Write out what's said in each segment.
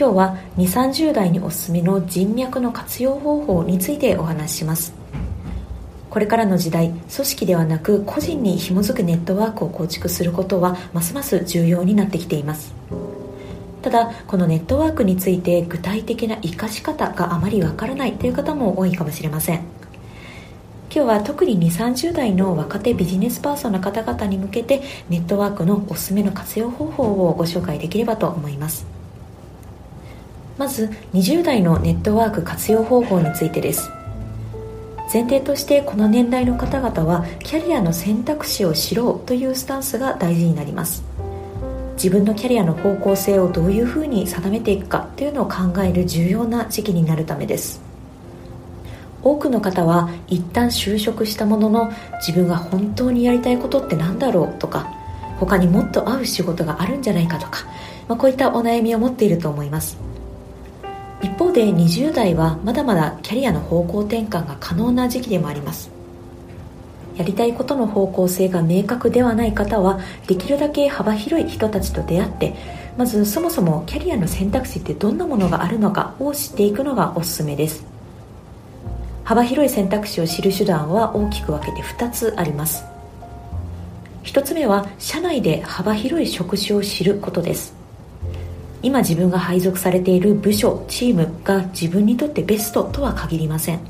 今日は2 3 0代におすすめの人脈の活用方法についてお話しします。これからの時代組織ではなく個人に紐づくネットワークを構築することはますます重要になってきています。ただこのネットワークについて具体的な活かし方があまりわからないという方も多いかもしれません。今日は特に2 3 0代の若手ビジネスパーソンの方々に向けてネットワークのおすすめの活用方法をご紹介できればと思います。まず20代のネットワーク活用方法についてです。前提としてこの年代の方々はキャリアの選択肢を知ろうというスタンスが大事になります。自分のキャリアの方向性をどういうふうに定めていくかというのを考える重要な時期になるためです。多くの方は一旦就職したものの自分が本当にやりたいことって何だろうとか他にもっと合う仕事があるんじゃないかとか、まあ、こういったお悩みを持っていると思います。一方で20代はまだまだキャリアの方向転換が可能な時期でもあります。やりたいことの方向性が明確ではない方はできるだけ幅広い人たちと出会ってまずそもそもキャリアの選択肢ってどんなものがあるのかを知っていくのがおすすめです。幅広い選択肢を知る手段は大きく分けて2つあります。1つ目は社内で幅広い職種を知ることです。今自分が配属されている部署チームが自分にとってベストとは限りません。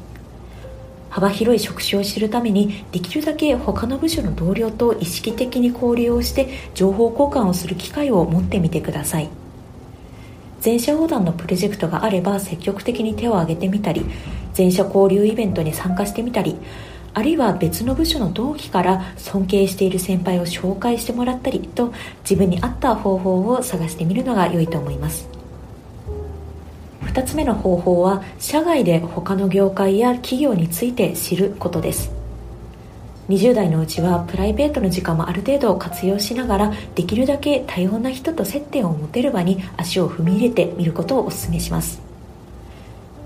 幅広い職種を知るためにできるだけ他の部署の同僚と意識的に交流をして情報交換をする機会を持ってみてください。全社横断のプロジェクトがあれば積極的に手を挙げてみたり全社交流イベントに参加してみたりあるいは別の部署の同期から尊敬している先輩を紹介してもらったりと自分に合った方法を探してみるのが良いと思います。2つ目の方法は社外で他の業界や企業について知ることです。20代のうちはプライベートの時間もある程度活用しながらできるだけ多様な人と接点を持てる場に足を踏み入れてみることをお勧めします。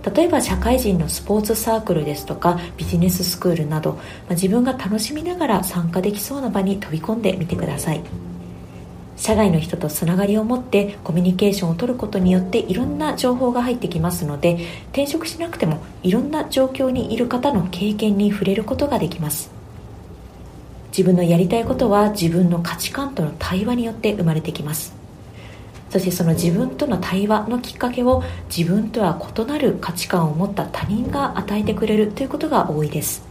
例えば社会人のスポーツサークルですとかビジネススクールなど、まあ、自分が楽しみながら参加できそうな場に飛び込んでみてください。社外の人とつながりを持ってコミュニケーションを取ることによっていろんな情報が入ってきますので転職しなくてもいろんな状況にいる方の経験に触れることができます。自分のやりたいことは自分の価値観との対話によって生まれてきます。そしてその自分との対話のきっかけを自分とは異なる価値観を持った他人が与えてくれるということが多いです。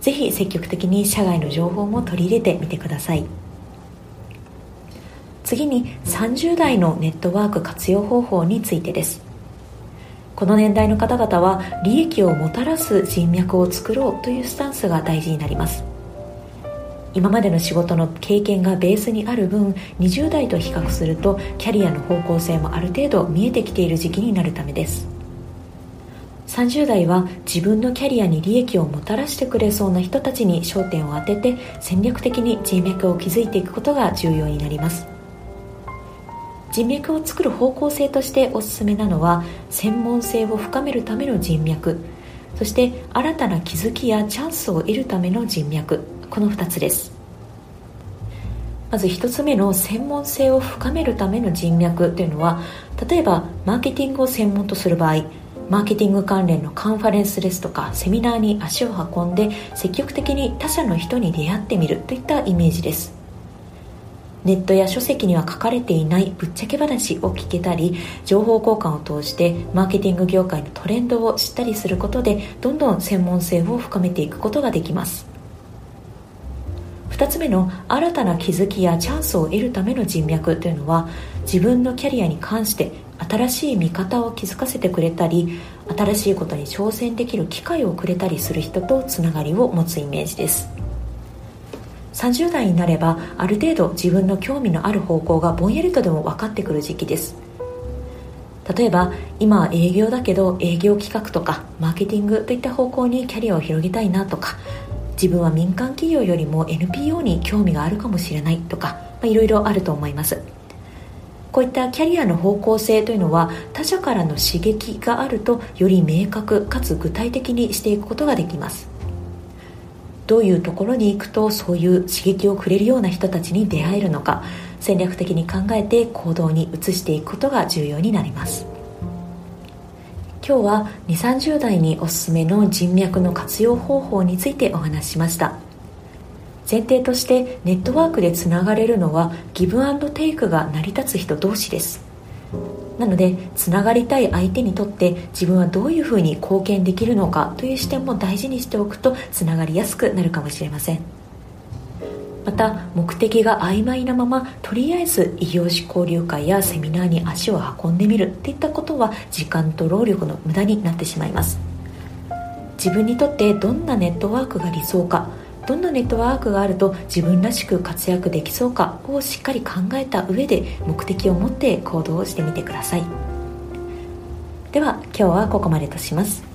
ぜひ積極的に社外の情報も取り入れてみてください。次に30代のネットワーク活用方法についてです。この年代の方々は利益をもたらす人脈を作ろうというスタンスが大事になります。今までの仕事の経験がベースにある分20代と比較するとキャリアの方向性もある程度見えてきている時期になるためです。30代は自分のキャリアに利益をもたらしてくれそうな人たちに焦点を当てて戦略的に人脈を築いていくことが重要になります。人脈を作る方向性としておすすめなのは専門性を深めるための人脈。そして新たな気づきやチャンスを得るための人脈。この2つです。まず1つ目の専門性を深めるための人脈というのは例えばマーケティングを専門とする場合マーケティング関連のカンファレンスですとかセミナーに足を運んで積極的に他社の人に出会ってみるといったイメージです。ネットや書籍には書かれていないぶっちゃけ話を聞けたり情報交換を通してマーケティング業界のトレンドを知ったりすることでどんどん専門性を深めていくことができます。2つ目の新たな気づきやチャンスを得るための人脈というのは自分のキャリアに関して新しい見方を気づかせてくれたり新しいことに挑戦できる機会をくれたりする人とつながりを持つイメージです。30代になればある程度自分の興味のある方向がぼんやりとでも分かってくる時期です。例えば今は営業だけど営業企画とかマーケティングといった方向にキャリアを広げたいなとか自分は民間企業よりも NPO に興味があるかもしれないとかいろいろあると思います。こういったキャリアの方向性というのは他者からの刺激があるとより明確かつ具体的にしていくことができます。どういうところに行くとそういう刺激をくれるような人たちに出会えるのか戦略的に考えて行動に移していくことが重要になります。今日は2 3 0代におすすめの人脈の活用方法についてお話ししました。前提としてネットワークでつながれるのはギブアンドテイクが成り立つ人同士です。なのでつながりたい相手にとって自分はどういうふうに貢献できるのかという視点も大事にしておくとつながりやすくなるかもしれません。また目的が曖昧なままとりあえず異業種交流会やセミナーに足を運んでみるっていったことは時間と労力の無駄になってしまいます。自分にとってどんなネットワークが理想かどんなネットワークがあると自分らしく活躍できそうかをしっかり考えた上で目的を持って行動してみてください。では今日はここまでとします。